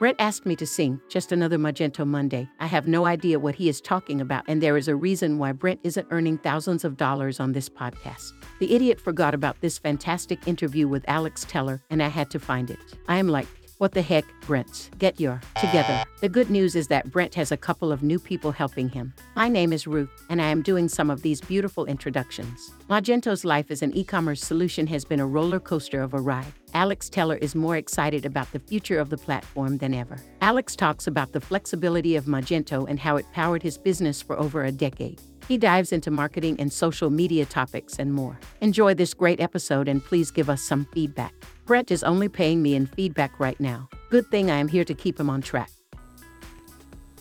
Brent asked me to sing just another Magento Monday. I have no idea what he is talking about, and there is a reason why Brent isn't earning thousands of dollars on this podcast. The idiot forgot about this fantastic interview with Alex Teller, and I had to find it. I am like, what the heck, Brent? Get your together. The good news is that Brent has a couple of new people helping him. My name is Ruth, and I am doing some of these beautiful introductions. Magento's life as an e commerce solution has been a roller coaster of a ride. Alex Teller is more excited about the future of the platform than ever. Alex talks about the flexibility of Magento and how it powered his business for over a decade. He dives into marketing and social media topics and more. Enjoy this great episode and please give us some feedback. Brent is only paying me in feedback right now. Good thing I am here to keep him on track.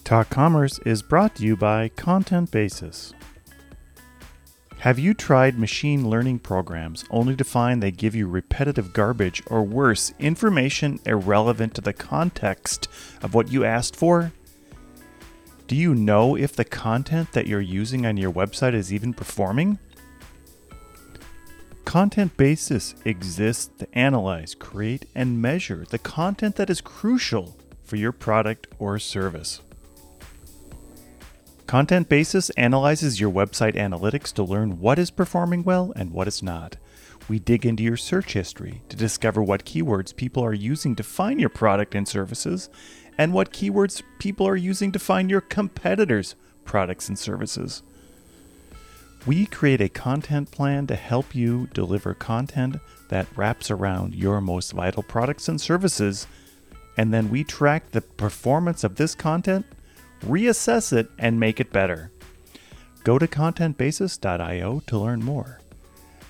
Talk Commerce is brought to you by Content Basis. Have you tried machine learning programs only to find they give you repetitive garbage or worse, information irrelevant to the context of what you asked for? Do you know if the content that you're using on your website is even performing? Content Basis exists to analyze, create, and measure the content that is crucial for your product or service. Content Basis analyzes your website analytics to learn what is performing well and what is not. We dig into your search history to discover what keywords people are using to find your product and services, and what keywords people are using to find your competitors' products and services. We create a content plan to help you deliver content that wraps around your most vital products and services, and then we track the performance of this content, reassess it, and make it better. Go to contentbasis.io to learn more.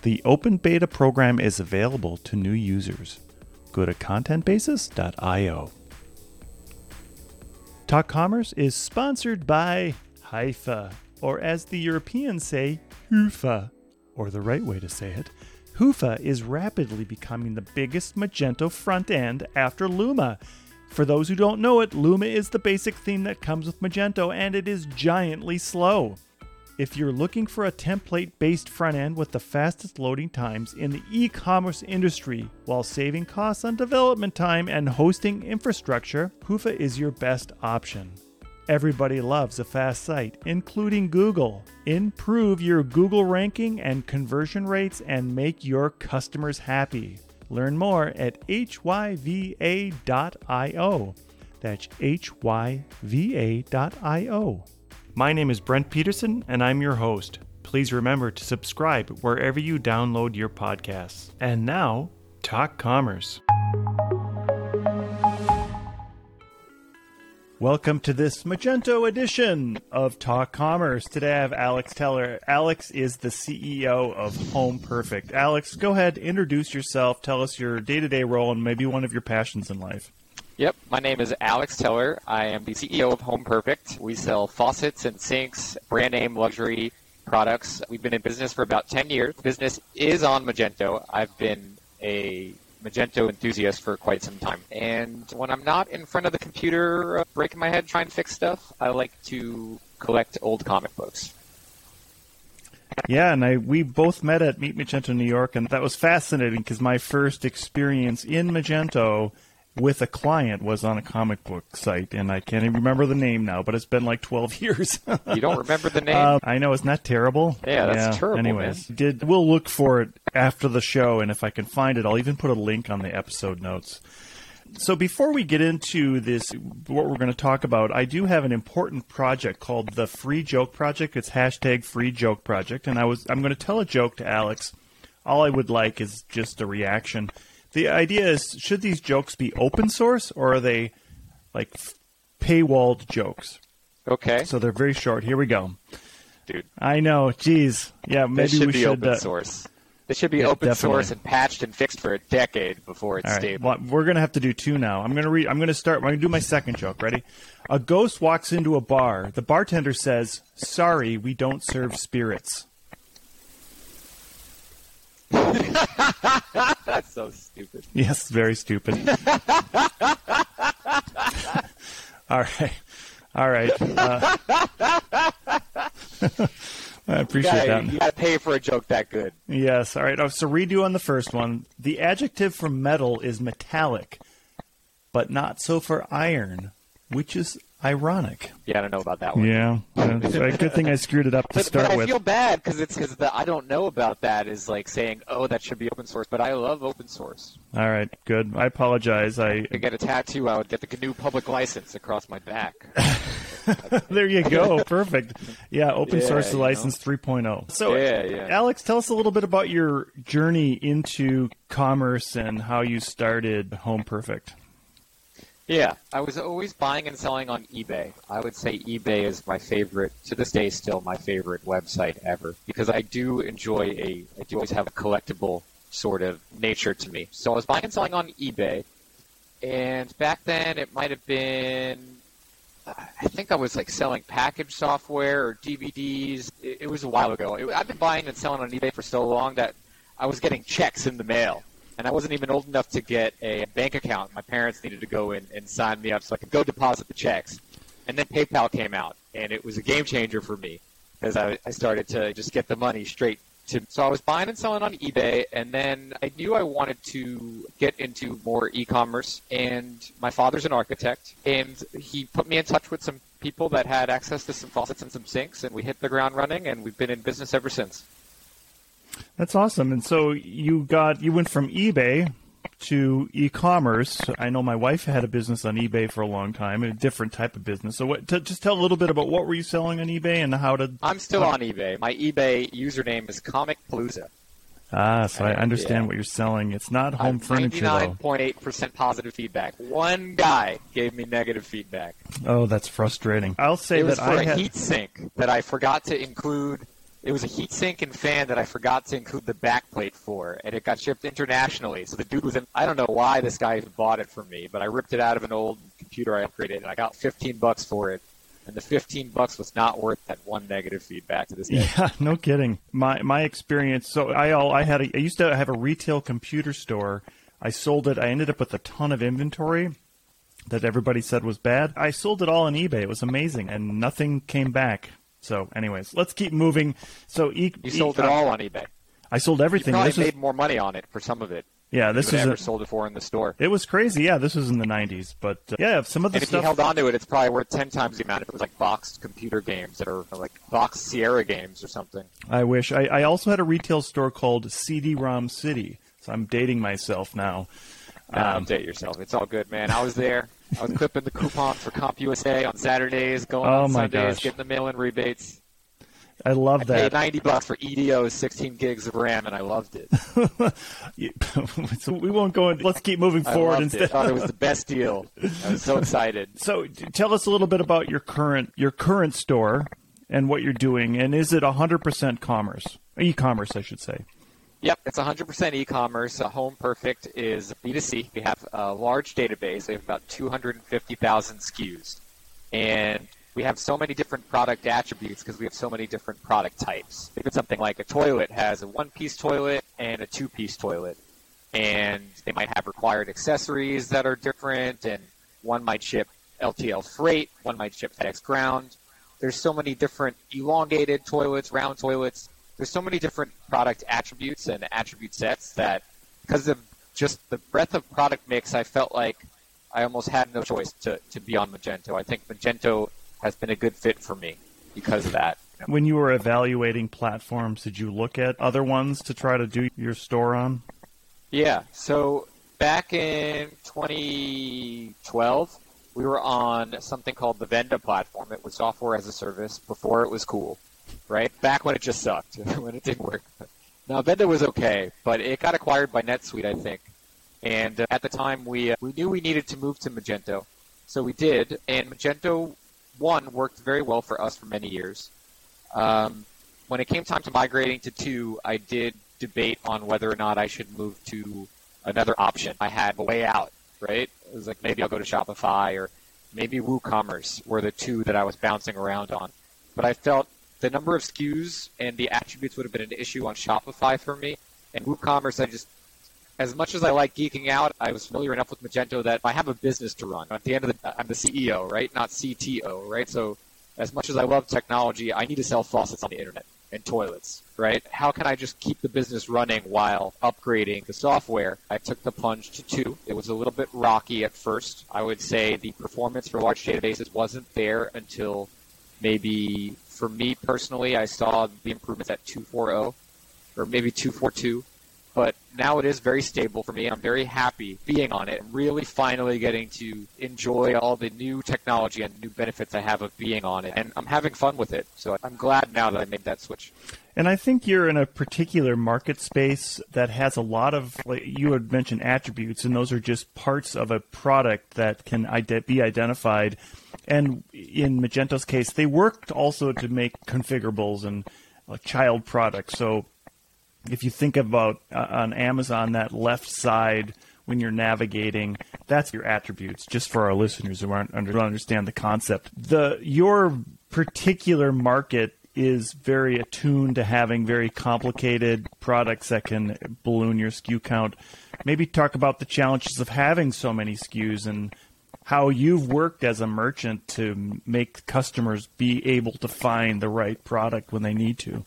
The open beta program is available to new users. Go to contentbasis.io. Talk Commerce is sponsored by Hyvä or as the Europeans say, Hyvä, or the right way to say it, Hyvä is rapidly becoming the biggest Magento front end after Luma. For those who don't know it, Luma is the basic theme that comes with Magento and it is giantly slow. If you're looking for a template based front end with the fastest loading times in the e commerce industry while saving costs on development time and hosting infrastructure, Hyvä is your best option. Everybody loves a fast site, including Google. Improve your Google ranking and conversion rates and make your customers happy. Learn more at hyva.io. That's hyva.io. My name is Brent Peterson, and I'm your host. Please remember to subscribe wherever you download your podcasts. And now, Talk Commerce. Welcome to this Magento edition of Talk Commerce. Today I have Alex Teller. Alex is the CEO of Home Perfect. Alex, go ahead, introduce yourself, tell us your day to day role, and maybe one of your passions in life. Yep, my name is Alex Teller. I am the CEO of Home Perfect. We sell faucets and sinks, brand name luxury products. We've been in business for about 10 years. Business is on Magento. I've been a Magento enthusiast for quite some time. And when I'm not in front of the computer uh, breaking my head trying to fix stuff, I like to collect old comic books. Yeah, and I we both met at Meet Magento New York, and that was fascinating because my first experience in Magento with a client was on a comic book site, and I can't even remember the name now, but it's been like 12 years. you don't remember the name? Uh, I know, isn't that terrible? Yeah, that's yeah. terrible. Anyways, man. did we'll look for it after the show, and if I can find it, I'll even put a link on the episode notes. So before we get into this, what we're going to talk about, I do have an important project called the Free Joke Project. It's hashtag Free Joke Project, and I was I'm going to tell a joke to Alex. All I would like is just a reaction the idea is should these jokes be open source or are they like paywalled jokes? Okay. So they're very short. Here we go. Dude. I know. Jeez. Yeah, maybe should we be should open uh, source. This should be yeah, open definitely. source and patched and fixed for a decade before it's All right. stable. Well, we're gonna have to do two now. I'm gonna read. I'm gonna start. I'm gonna do my second joke. Ready? A ghost walks into a bar. The bartender says, "Sorry, we don't serve spirits." That's so stupid. Yes, very stupid. All right. All right. Uh, I appreciate you gotta, that. You got to pay for a joke that good. Yes. All right. Oh, so redo on the first one. The adjective for metal is metallic. but not so for iron, which is ironic. Yeah, I don't know about that one. Yeah, yeah. good thing I screwed it up to but, start but I with. feel bad because it's because the I don't know about that is like saying, oh, that should be open source. But I love open source. All right, good. I apologize. I to get a tattoo, I would get the GNU public license across my back. there you go. Perfect. Yeah, open Yeah, source you license 3.0. So, Yeah, yeah. Alex, tell us a little bit about your journey into commerce and how you started Home Perfect. Yeah, I was always buying and selling on eBay. I would say eBay is my favorite, to this day, still my favorite website ever because I do enjoy a, I do always have a collectible sort of nature to me. So I was buying and selling on eBay, and back then it might have been, I think I was like selling package software or DVDs. It, it was a while ago. It, I've been buying and selling on eBay for so long that I was getting checks in the mail and I wasn't even old enough to get a bank account. My parents needed to go in and sign me up so I could go deposit the checks. And then PayPal came out, and it was a game changer for me because I, I started to just get the money straight to. So I was buying and selling on eBay, and then I knew I wanted to get into more e-commerce. And my father's an architect, and he put me in touch with some people that had access to some faucets and some sinks, and we hit the ground running, and we've been in business ever since. That's awesome. And so you got you went from eBay to e-commerce. I know my wife had a business on eBay for a long time, a different type of business. So what, t- just tell a little bit about what were you selling on eBay and how did I'm still on eBay. My eBay username is Comic Palooza. Ah, so I understand yeah. what you're selling. It's not home furniture though. 99.8% positive feedback. One guy gave me negative feedback. Oh, that's frustrating. I'll say It was that for I a had heat sink that I forgot to include. It was a heat sink and fan that I forgot to include the backplate for, and it got shipped internationally. So the dude was in. I don't know why this guy bought it for me, but I ripped it out of an old computer I upgraded, and I got 15 bucks for it. And the 15 bucks was not worth that one negative feedback to this. Yeah, no kidding. My my experience. So I all I had. A, I used to have a retail computer store. I sold it. I ended up with a ton of inventory that everybody said was bad. I sold it all on eBay. It was amazing, and nothing came back. So, anyways, let's keep moving. So, e- You sold e- it all on eBay. I sold everything. You probably This made more money on it for some of it. yeah. This you was ever a, sold it for in the store. it was crazy. Yeah, this was in the '90s. But uh, yeah, some of the And if you held on to it, it's probably worth ten times the amount if it was like boxed computer games that are like boxed Sierra games or something. I wish. I, I also had a retail store called CD-ROM City. So I'm dating myself now. Nah, Um, update yourself. It's all good, man. I was there. I was clipping the coupons for CompUSA on Saturdays, going Oh on my Sundays, gosh. getting the mail-in rebates. I love I paid that. 90 bucks for EDO's 16 gigs of RAM, and I loved it. so we won't go. In, let's keep moving I forward loved instead. it. I thought it was the best deal. I was so excited. So tell us a little bit about your current your current store and what you're doing, and is it 100% commerce, e-commerce, I should say? Yep, it's 100% e-commerce. Uh, Home Perfect is B2C. We have a large database. We have about 250,000 SKUs. And we have so many different product attributes because we have so many different product types. Think of something like a toilet has a one-piece toilet and a two-piece toilet. And they might have required accessories that are different, and one might ship LTL freight, one might ship FedEx ground. There's so many different elongated toilets, round toilets. There's so many different product attributes and attribute sets that because of just the breadth of product mix, I felt like I almost had no choice to, to be on Magento. I think Magento has been a good fit for me because of that. When you were evaluating platforms, did you look at other ones to try to do your store on? Yeah. So back in 2012, we were on something called the Venda platform. It was software as a service before it was cool, right? Back when it just sucked, when it didn't work. Now Venda was okay, but it got acquired by NetSuite, I think. And uh, at the time, we uh, we knew we needed to move to Magento, so we did. And Magento one worked very well for us for many years. Um, when it came time to migrating to two, I did debate on whether or not I should move to another option. I had a way out, right? It was like maybe I'll go to Shopify or maybe WooCommerce were the two that I was bouncing around on. But I felt the number of SKUs and the attributes would have been an issue on Shopify for me. And WooCommerce, I just, as much as I like geeking out, I was familiar enough with Magento that I have a business to run. At the end of the, I'm the CEO, right? Not CTO, right? So as much as I love technology, I need to sell faucets on the internet. and toilets, right? How can I just keep the business running while upgrading the software? I took the plunge to two. It was a little bit rocky at first. I would say the performance for large databases wasn't there until maybe for me personally, I saw the improvements at 240 or maybe 242 but now it is very stable for me. I'm very happy being on it. really finally getting to enjoy all the new technology and new benefits I have of being on it. And I'm having fun with it. So I'm glad now that I made that switch. And I think you're in a particular market space that has a lot of, like you had mentioned attributes, and those are just parts of a product that can be identified. And in Magento's case, they worked also to make configurables and uh, child products. So if you think about uh, on Amazon, that left side when you're navigating, that's your attributes. Just for our listeners who aren't under, don't understand the concept, the your particular market is very attuned to having very complicated products that can balloon your SKU count. Maybe talk about the challenges of having so many SKUs and how you've worked as a merchant to make customers be able to find the right product when they need to.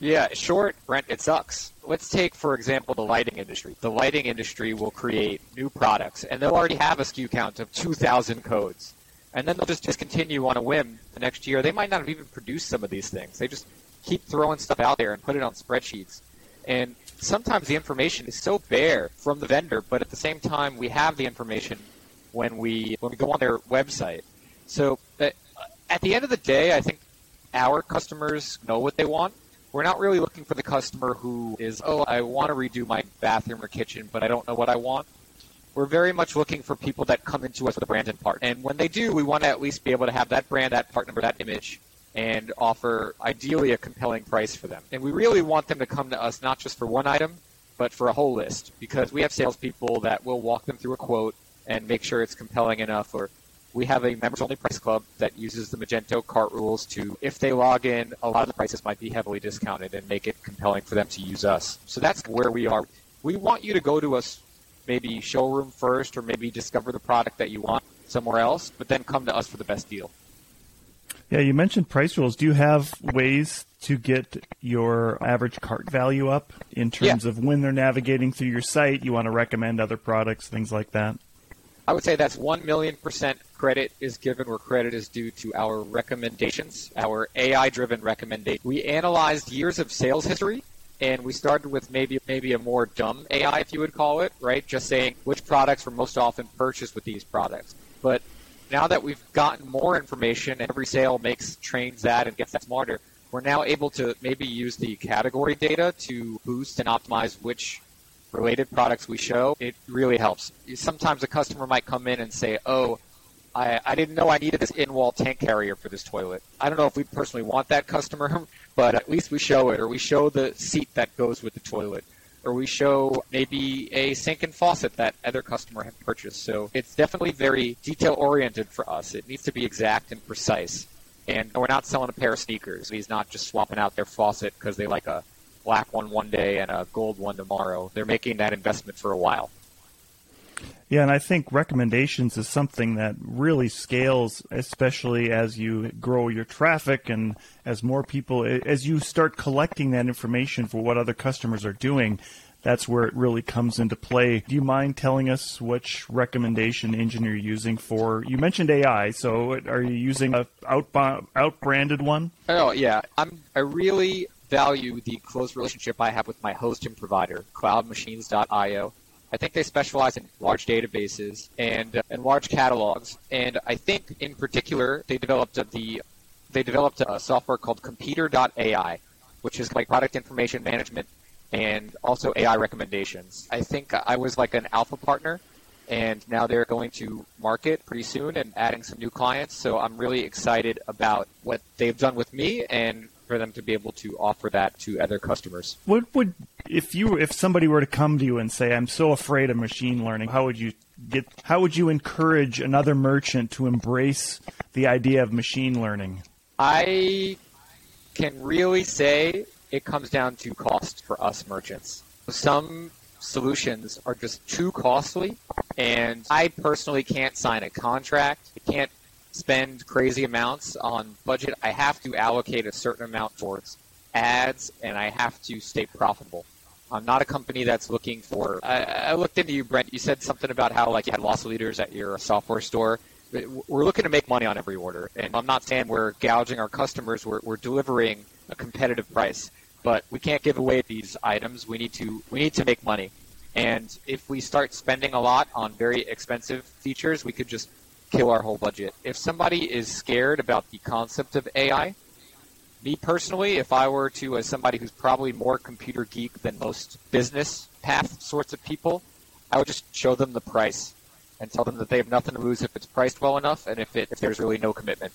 Yeah, short, Brent, it sucks. Let's take, for example, the lighting industry. The lighting industry will create new products, and they'll already have a SKU count of 2,000 codes. And then they'll just discontinue on a whim the next year. They might not have even produced some of these things. They just keep throwing stuff out there and put it on spreadsheets. And sometimes the information is so bare from the vendor, but at the same time, we have the information when we when we go on their website. So uh, at the end of the day, I think our customers know what they want we're not really looking for the customer who is, oh, I want to redo my bathroom or kitchen, but I don't know what I want. We're very much looking for people that come into us with a brand and part. And when they do, we want to at least be able to have that brand, that part number, that image, and offer ideally a compelling price for them. And we really want them to come to us not just for one item, but for a whole list because we have salespeople that will walk them through a quote and make sure it's compelling enough or we have a members only price club that uses the Magento cart rules to, if they log in, a lot of the prices might be heavily discounted and make it compelling for them to use us. So that's where we are. We want you to go to us, maybe showroom first, or maybe discover the product that you want somewhere else, but then come to us for the best deal. Yeah, you mentioned price rules. Do you have ways to get your average cart value up in terms yeah. of when they're navigating through your site? You want to recommend other products, things like that? I would say that's 1 million percent credit is given where credit is due to our recommendations, our AI driven recommendations. We analyzed years of sales history and we started with maybe maybe a more dumb AI, if you would call it, right? Just saying which products were most often purchased with these products. But now that we've gotten more information and every sale makes trains that and gets that smarter, we're now able to maybe use the category data to boost and optimize which related products we show, it really helps. Sometimes a customer might come in and say, oh, I, I didn't know I needed this in-wall tank carrier for this toilet. I don't know if we personally want that customer, but at least we show it, or we show the seat that goes with the toilet, or we show maybe a sink and faucet that other customer have purchased. So it's definitely very detail-oriented for us. It needs to be exact and precise. And we're not selling a pair of sneakers. He's not just swapping out their faucet because they like a black one one day and a gold one tomorrow. They're making that investment for a while. Yeah, and I think recommendations is something that really scales, especially as you grow your traffic and as more people, as you start collecting that information for what other customers are doing. That's where it really comes into play. Do you mind telling us which recommendation engine you're using for? You mentioned AI, so are you using a out outbranded one? Oh yeah, I'm. I really value the close relationship I have with my host and provider, cloudmachines.io. I think they specialize in large databases and uh, and large catalogs, and I think in particular they developed the they developed a software called Compeater.ai, which is like product information management and also AI recommendations. I think I was like an alpha partner, and now they're going to market pretty soon and adding some new clients. So I'm really excited about what they've done with me and for them to be able to offer that to other customers. What would if you if somebody were to come to you and say, "I'm so afraid of machine learning," how would you get? How would you encourage another merchant to embrace the idea of machine learning? I can really say it comes down to cost for us merchants. Some solutions are just too costly, and I personally can't sign a contract. I can't spend crazy amounts on budget. I have to allocate a certain amount towards ads and I have to stay profitable. I'm not a company that's looking for. I, I looked into you, Brent. You said something about how like you had loss leaders at your software store. We're looking to make money on every order, and I'm not saying we're gouging our customers. We're, we're delivering a competitive price, but we can't give away these items. We need to we need to make money, and if we start spending a lot on very expensive features, we could just kill our whole budget. If somebody is scared about the concept of AI, me personally, if I were to, as somebody who's probably more computer geek than most business path sorts of people, I would just show them the price and tell them that they have nothing to lose if it's priced well enough and if it if there's really no commitment.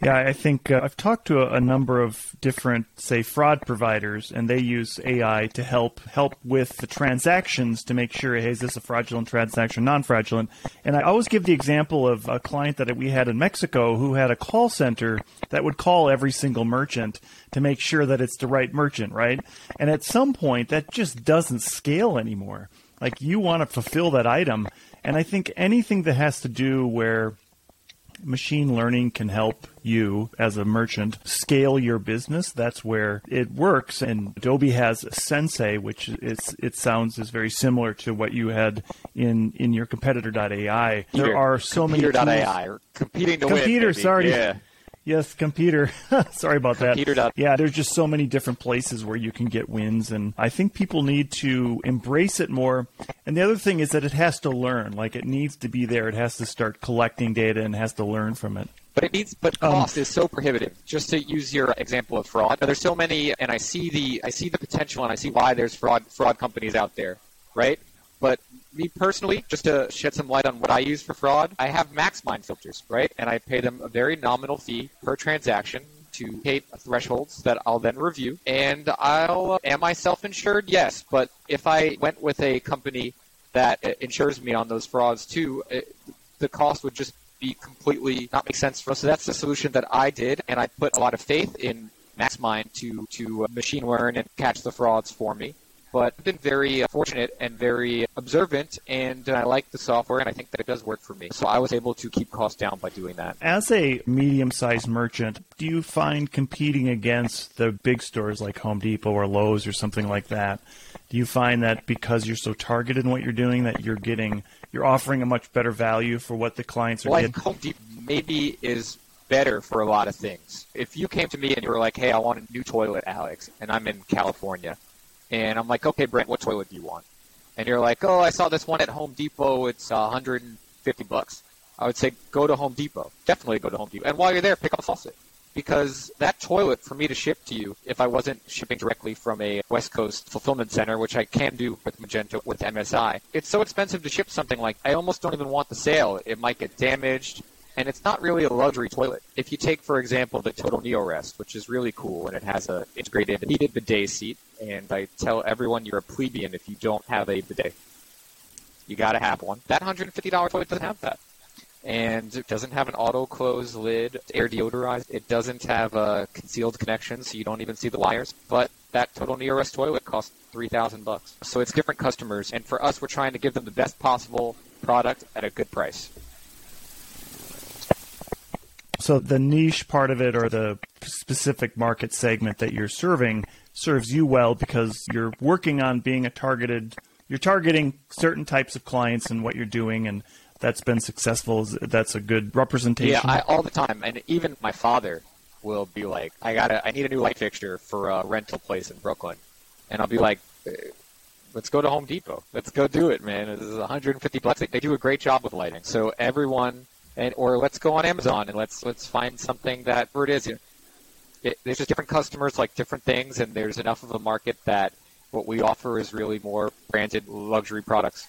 Yeah, I think uh, I've talked to a, a, number of different, say, fraud providers, and they use AI to help help with the transactions to make sure, hey, is this a fraudulent transaction, non-fraudulent? And I always give the example of a client that we had in Mexico who had a call center that would call every single merchant to make sure that it's the right merchant, right? And at some point, that just doesn't scale anymore. Like you want to fulfill that item, and I think anything that has to do where machine learning can help you as a merchant scale your business. That's where it works. And Adobe has Sensei, which is, it sounds is very similar to what you had in, in your competitor.ai. There are so many computer.ai competing to computer, win. Sorry. Yeah. Yes, computer. Sorry about that. Computer. Yeah, there's just so many different places where you can get wins, and I think people need to embrace it more. And the other thing is that it has to learn. Like it needs to be there. It has to start collecting data and has to learn from it. But it needs, but um, cost um, is so prohibitive. Just to use your example of fraud, there's so many, and I see the, I see the potential, and I see why there's fraud, fraud companies out there, right? Me personally, just to shed some light on what I use for fraud, I have MaxMind filters, right? And I pay them a very nominal fee per transaction to hit thresholds that I'll then review. And I'll, uh, am I self-insured? Yes. But if I went with a company that uh, insures me on those frauds too, it, the cost would just be completely not make sense for us. So that's the solution that I did, and I put a lot of faith in MaxMind to to uh, machine learn and catch the frauds for me but I've been very uh, fortunate and very observant, and I like the software, and I think that it does work for me. So I was able to keep costs down by doing that. As a medium-sized merchant, do you find competing against the big stores like Home Depot or Lowe's or something like that? Do you find that because you're so targeted in what you're doing that you're getting you're offering a much better value for what the clients are well, getting? Home Depot maybe is better for a lot of things. If you came to me and you were like, "Hey, I want a new toilet, Alex," and I'm in California, and I'm like, okay, Brent, what toilet do you want? And you're like, oh, I saw this one at Home Depot. It's uh, 150 bucks. I would say go to Home Depot. Definitely go to Home Depot. And while you're there, pick up a faucet. Because that toilet, for me to ship to you, if I wasn't shipping directly from a West Coast fulfillment center, which I can do with Magento with MSI, it's so expensive to ship something like I almost don't even want the sale. It might get damaged and it's not really a luxury toilet. If you take, for example, the TOTO NeoRest, which is really cool, and it has a integrated heated bidet seat, and I tell everyone you're a plebeian if you don't have a bidet. You got to have one. That $150 toilet doesn't have that. And it doesn't have an auto close lid, air deodorized. It doesn't have a concealed connection, so you don't even see the wires. But that TOTO NeoRest toilet costs 3000 bucks. So it's different customers, and for us, we're trying to give them the best possible product at a good price. So the niche part of it or the specific market segment that you're serving serves you well because you're working on being a targeted you're targeting certain types of clients and what you're doing and that's been successful. That's a good representation. Yeah I, all the time. And even my father will be like i gotta i need a new light fixture for a rental place in brooklyn. And i'll be like uh, let's go to home depot. Let's go do it man. Is 150 bucks they do a great job with lighting. So everyone and or let's go on Amazon and let's let's find something that where it is. it, there's just different customers like different things, and there's enough of a market that what we offer is really more branded luxury products.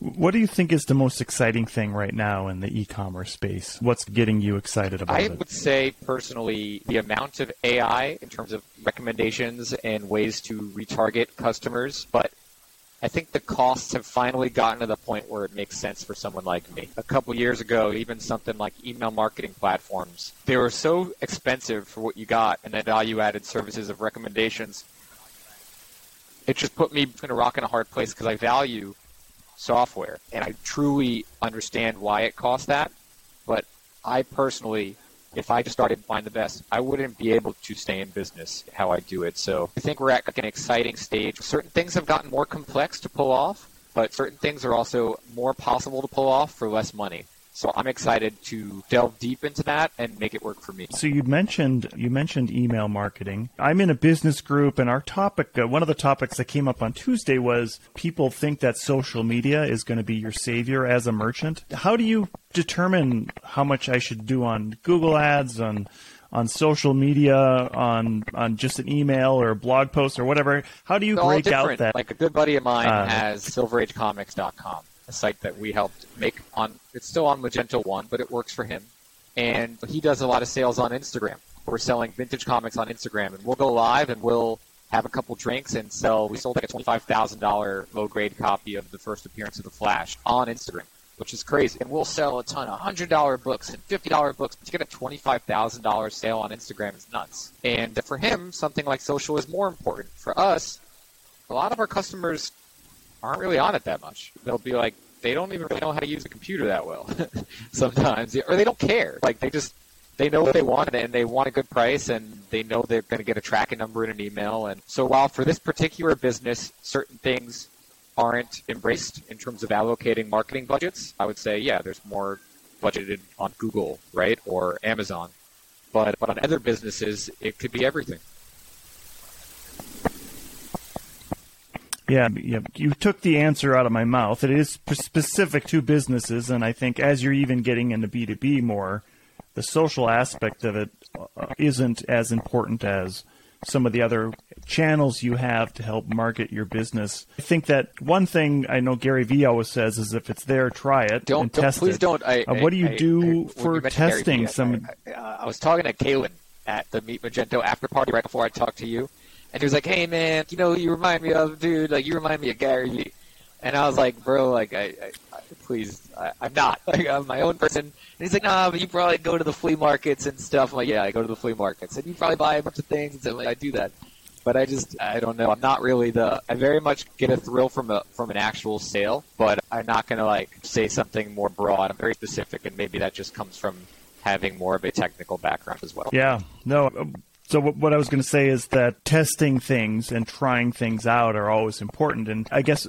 What do you think is the most exciting thing right now in the e-commerce space? What's getting you excited about I it? I would say personally the amount of AI in terms of recommendations and ways to retarget customers, but I think the costs have finally gotten to the point where it makes sense for someone like me. A couple years ago, even something like email marketing platforms, they were so expensive for what you got and the value added services of recommendations. It just put me in a rock and a hard place because I value software and I truly understand why it costs that. But I personally if I just started find the best, I wouldn't be able to stay in business how I do it. So I think we're at an exciting stage. Certain things have gotten more complex to pull off, but certain things are also more possible to pull off for less money. So I'm excited to delve deep into that and make it work for me. So you mentioned you mentioned email marketing. I'm in a business group, and our topic, uh, one of the topics that came up on Tuesday was people think that social media is going to be your savior as a merchant. How do you determine how much I should do on Google Ads on on social media, on on just an email or a blog post or whatever? How do you break out different. that? Like a good buddy of mine Uh, has SilverAgeComics.com, a site that we helped make on. It's still on Magento One, but it works for him. And he does a lot of sales on Instagram. We're selling vintage comics on Instagram, and we'll go live and we'll have a couple drinks and sell. We sold like a twenty-five thousand dollar low-grade copy of the first appearance of the Flash on Instagram. Which is crazy. And we'll sell a ton of $100 books and $50 books. But to get a $25,000 sale on Instagram is nuts. And for him, something like social is more important. For us, a lot of our customers aren't really on it that much. They'll be like, they don't even really know how to use a computer that well sometimes, or they don't care. Like they just they know what they want and they want a good price and they know they're going to get a tracking number in an email. And so while for this particular business, certain things aren't embraced in terms of allocating marketing budgets, I would say, yeah, there's more budgeted on Google, right, or Amazon. But but on other businesses, it could be everything. Yeah, yeah, you took the answer out of my mouth. It is specific to businesses, and I think as you're even getting into B2B more, the social aspect of it uh, isn't as important as some of the other channels you have to help market your business. I think that one thing I know Gary Vee always says is if it's there, try it Don't, and don't test please it. don't. I, Uh, what do you I- do I- for testing Vee, some? I, was talking to Kalen at the Meet Magento after party right before I talked to you, and he was like, "Hey man, you know, you remind me of dude, like you remind me of Gary Vee," and I was like, "Bro, like I, I, I please, I, I'm not. Like I'm my own person." And he's like, "Nah, but you probably go to the flea markets and stuff." I'm like, "Yeah, I go to the flea markets, and you probably buy a bunch of things." And like, I do that. But I just I don't know. I'm not really the. I very much get a thrill from a from an actual sale, but I'm not gonna like say something more broad. I'm very specific, and maybe that just comes from having more of a technical background as well. Yeah, no. So what what I was going to say is that testing things and trying things out are always important. And I guess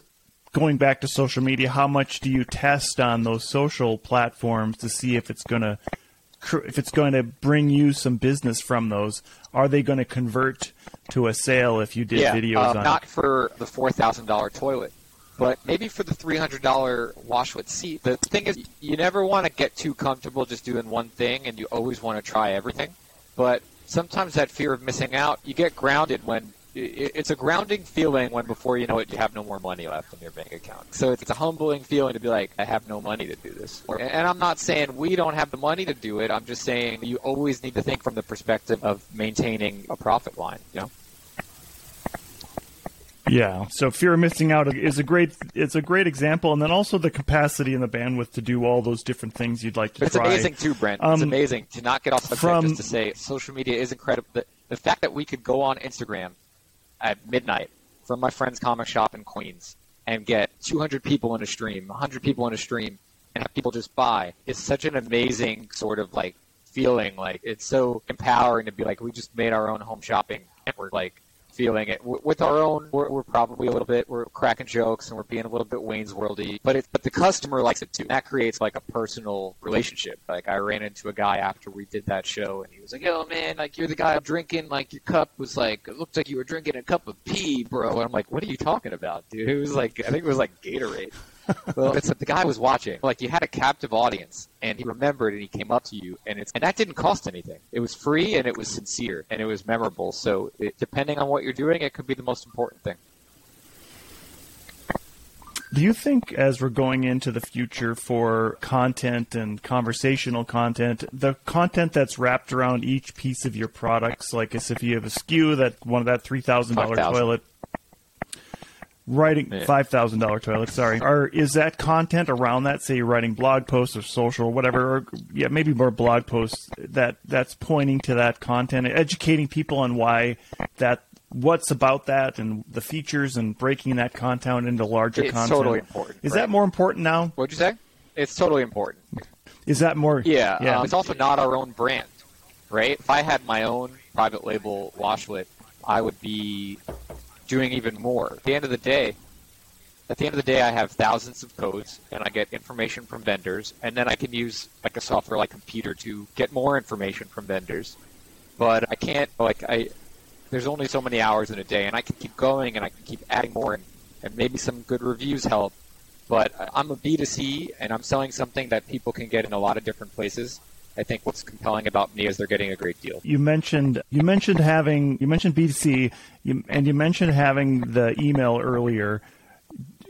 going back to social media, how much do you test on those social platforms to see if it's going to if it's going to bring you some business from those? Are they going to convert to a sale if you did yeah, videos um, on not it? for the four thousand dollar toilet, but maybe for the three hundred dollar washlet seat. The thing is, you never want to get too comfortable just doing one thing, and you always want to try everything. But sometimes that fear of missing out, you get grounded when it's a grounding feeling when before you know it, you have no more money left in your bank account. So it's, a humbling feeling to be like, I have no money to do this. And I'm not saying we don't have the money to do it. I'm just saying you always need to think from the perspective of maintaining a profit line. You know. Yeah. So fear of missing out is a great it's a great example, and then also the capacity and the bandwidth to do all those different things you'd like to it's try. amazing too, Brent. it's Um, amazing to not get off subject from- just to say social media is incredible. The, the fact that we could go on Instagram at midnight from my friend's comic shop in Queens and get 200 people in a stream, 100 people in a stream, and have people just buy is such an amazing sort of like feeling. Like it's so empowering to be like we just made our own home shopping network. Like feeling it with our own. We're, we're probably a little bit we're cracking jokes and we're being a little bit Wayne's Worldy, but it, but the customer likes it too. That creates like a personal relationship. Like I ran into a guy after we did that show, and he was like, "Yo, man, like you're the guy I'm drinking. Like your cup was like it looked like you were drinking a cup of pee, bro." And I'm like, "What are you talking about, dude?" It was like I think it was like Gatorade. Well, it's like the guy was watching. Like you had a captive audience, and he remembered, and he came up to you, and it's and that didn't cost anything. It was free, and it was sincere, and it was memorable. So it, depending on what you're doing, it could be the most important thing. Do you think, as we're going into the future for content and conversational content, the content that's wrapped around each piece of your products, like as if you have a SKU that one of that three thousand dollar 5,000. toilet, writing Yeah. five thousand dollar toilet, sorry, or is that content around that? Say you're writing blog posts or social or whatever, or yeah, maybe more blog posts that that's pointing to that content, educating people on why that. What's about that and the features and breaking that content into larger It's content. totally important, Is right. that more important now? What'd you say? It's totally important. Is that more? Yeah, Yeah. um, it's also not our own brand. right? If I had my own private label washlet, I would be doing even more. At the end of the day, at the end of the day, I have thousands of codes, and I get information from vendors, and then I can use like a software like Computer to get more information from vendors. But I can't like I. There's only so many hours in a day, and I can keep going, and I can keep adding more, and, and maybe some good reviews help. But I'm a B2C, and I'm selling something that people can get in a lot of different places. I think what's compelling about me is they're getting a great deal. You mentioned you mentioned having you mentioned B2C, you, and you mentioned having the email earlier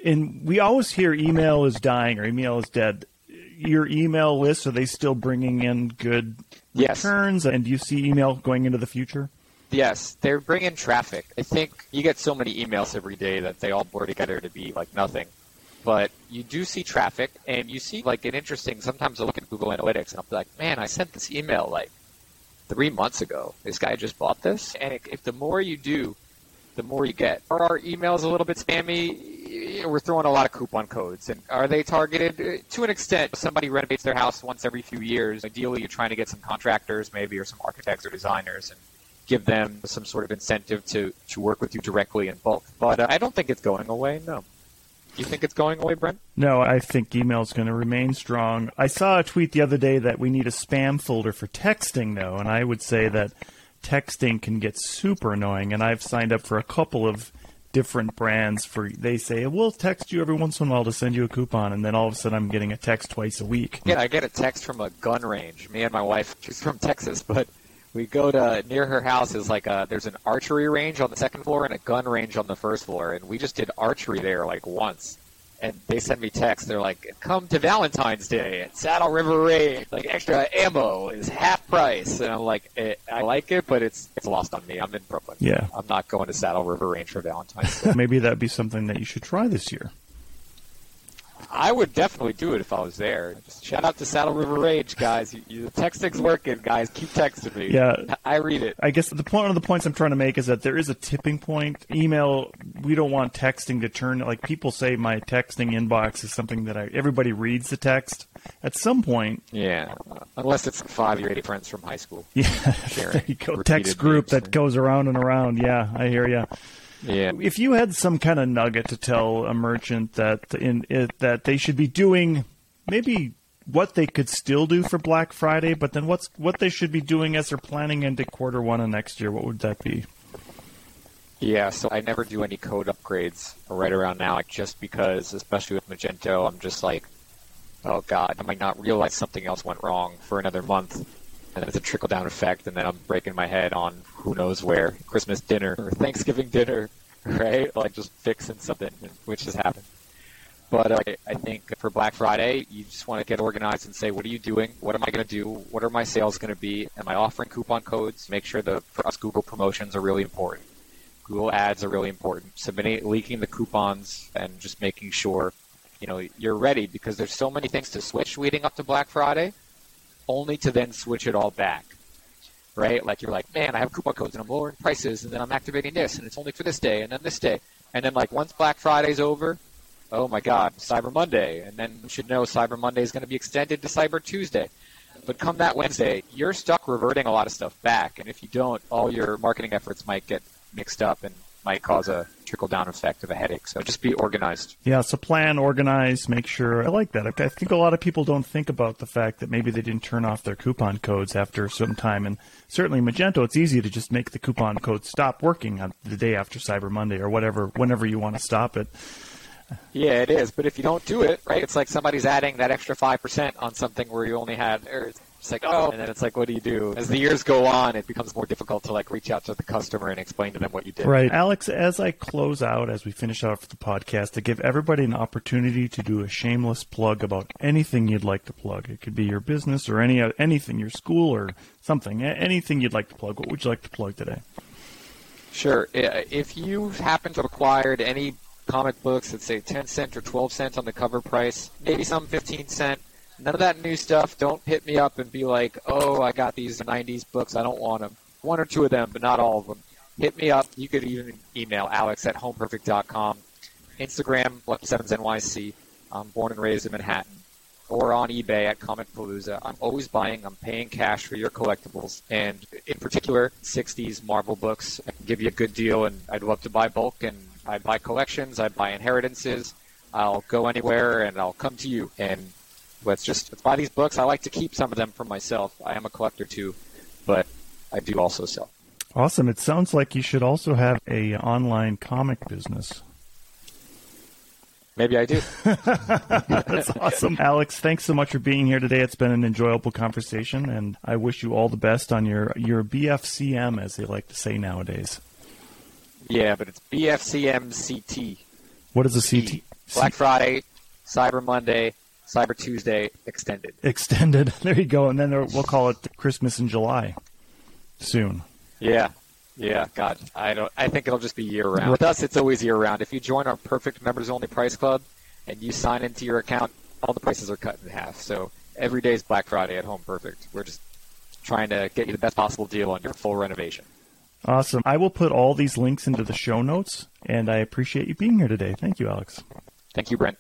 and we always hear email is dying or email is dead. Your email list are they still bringing in good yes. returns? And do you see email going into the future? Yes, they're bringing traffic. I think you get so many emails every day that they all blur together to be like nothing. But you do see traffic, and you see like an interesting. Sometimes I look at Google Analytics and I'm like, man, I sent this email like three months ago. This guy just bought this, and if the more you do, the more you get. Are our emails a little bit spammy? we're throwing a lot of coupon codes, and are they targeted uh, to an extent? Somebody renovates their house once every few years. Ideally, you're trying to get some contractors, maybe, or some architects or designers, and give them some sort of incentive to to work with you directly in bulk. But uh, I don't think it's going away. No. You think it's going away, Brent? No, I think email is going to remain strong. I saw a tweet the other day that we need a spam folder for texting, though, and I would say that texting can get super annoying. And I've signed up for a couple of different brands for they say we'll text you every once in a while to send you a coupon and then all of a sudden I'm getting a text twice a week. Yeah, I get a text from a gun range. Me and my wife, she's from Texas, but we go to near her house is like a there's an archery range on the second floor and a gun range on the first floor and we just did archery there like once and they send me text They're like, "Come to Valentine's Day at Saddle River Range. Like extra ammo is half price." And I'm like, eh, "I like it, but it's it's lost on me. I'm in Brooklyn. Yeah, I'm not going to Saddle River Range for Valentine's Day. Maybe that'd be something that you should try this year. I would definitely do it if I was there. Just shout out to Saddle River Rage, guys. You, you, the texting's working, guys. Keep texting me. Yeah, I read it. I guess the point, one of the points I'm trying to make is that there is a tipping point. Email, we don't want texting to turn like people say. My texting inbox is something that I everybody reads the text at some point. Yeah, unless it's five your eight friends from high school. Yeah, there you go. Text group that goes around and around. Yeah, I hear you. Yeah. If you had some kind of nugget to tell a merchant that in it, that they should be doing, maybe what they could still do for Black Friday, but then what's what they should be doing as they're planning into quarter one of next year, what would that be? Yeah, so I never do any code upgrades right around now, like just because, especially with Magento, I'm just like, oh god, I might not realize something else went wrong for another month, and it's a trickle down effect, and then I'm breaking my head on who knows where, Christmas dinner or Thanksgiving dinner, right? Like just fixing something, which has happened. But uh, I think for Black Friday, you just want to get organized and say, what are you doing? What am I going to do? What are my sales going to be? Am I offering coupon codes? Make sure that for us, Google promotions are really important. Google ads are really important. Submitting, leaking the coupons, and just making sure you know you're ready because there's so many things to switch leading up to Black Friday, only to then switch it all back right? Like you're like, man, I have coupon codes and I'm lowering prices and then I'm activating this and it's only for this day and then this day. And then like once Black Friday's over, oh my God, Cyber Monday. And then you should know Cyber Monday is going to be extended to Cyber Tuesday. But come that Wednesday, you're stuck reverting a lot of stuff back. And if you don't, all your marketing efforts might get mixed up and might cause a trickle down effect of a headache. So just be organized. Yeah, so plan, organize, make sure. I like that. I think a lot of people don't think about the fact that maybe they didn't turn off their coupon codes after some time. And certainly Magento, it's easy to just make the coupon code stop working on the day after Cyber Monday or whatever, whenever you want to stop it. Yeah, it is. But if you don't do it, right, it's like somebody's adding that extra 5% on something where you only had, or it's like, oh, and then it's like, what do you do? As the years go on, it becomes more difficult to like reach out to the customer and explain to them what you did. Right. Alex, as I close out, as we finish out the podcast, to give everybody an opportunity to do a shameless plug about anything you'd like to plug. It could be your business or any anything, your school or something, anything you'd like to plug. What would you like to plug today? Sure. If you happen to have acquired any comic books that say 10 cent or 12 cent on the cover price, maybe some 15 cent, None of that new stuff. Don't hit me up and be like, oh, I got these 90s books. I don't want them. One or two of them, but not all of them. Hit me up. You could even email alex at homeperfect.com. Instagram, Lucky7NYC. I'm born and raised in Manhattan. or on eBay at Comic Palooza. I'm always buying. I'm paying cash for your collectibles, and in particular, 60s Marvel books. I can give you a good deal, and I'd love to buy bulk. And I buy collections. I buy inheritances. I'll go anywhere, and I'll come to you. And let's just let's buy these books. I like to keep some of them for myself. I am a collector too, but I do also sell. Awesome. It sounds like you should also have a online comic business. Maybe I do. That's awesome. Alex, thanks so much for being here today. It's been an enjoyable conversation, and I wish you all the best on your, your BFCM, as they like to say nowadays. Yeah, but it's BFCMCT. What is a CT? Black Friday, Cyber Monday, Cyber Tuesday extended. Extended. There you go. And then we'll call it Christmas in July soon. Yeah. Yeah, God, I don't. I think it'll just be year round. With us, it's always year round. If you join our Perfect Members Only Price Club and you sign into your account, all the prices are cut in half. So every day is Black Friday at Home Perfect. We're just trying to get you the best possible deal on your full renovation. Awesome. I will put all these links into the show notes, and I appreciate you being here today. Thank you, Alex. Thank you, Brent.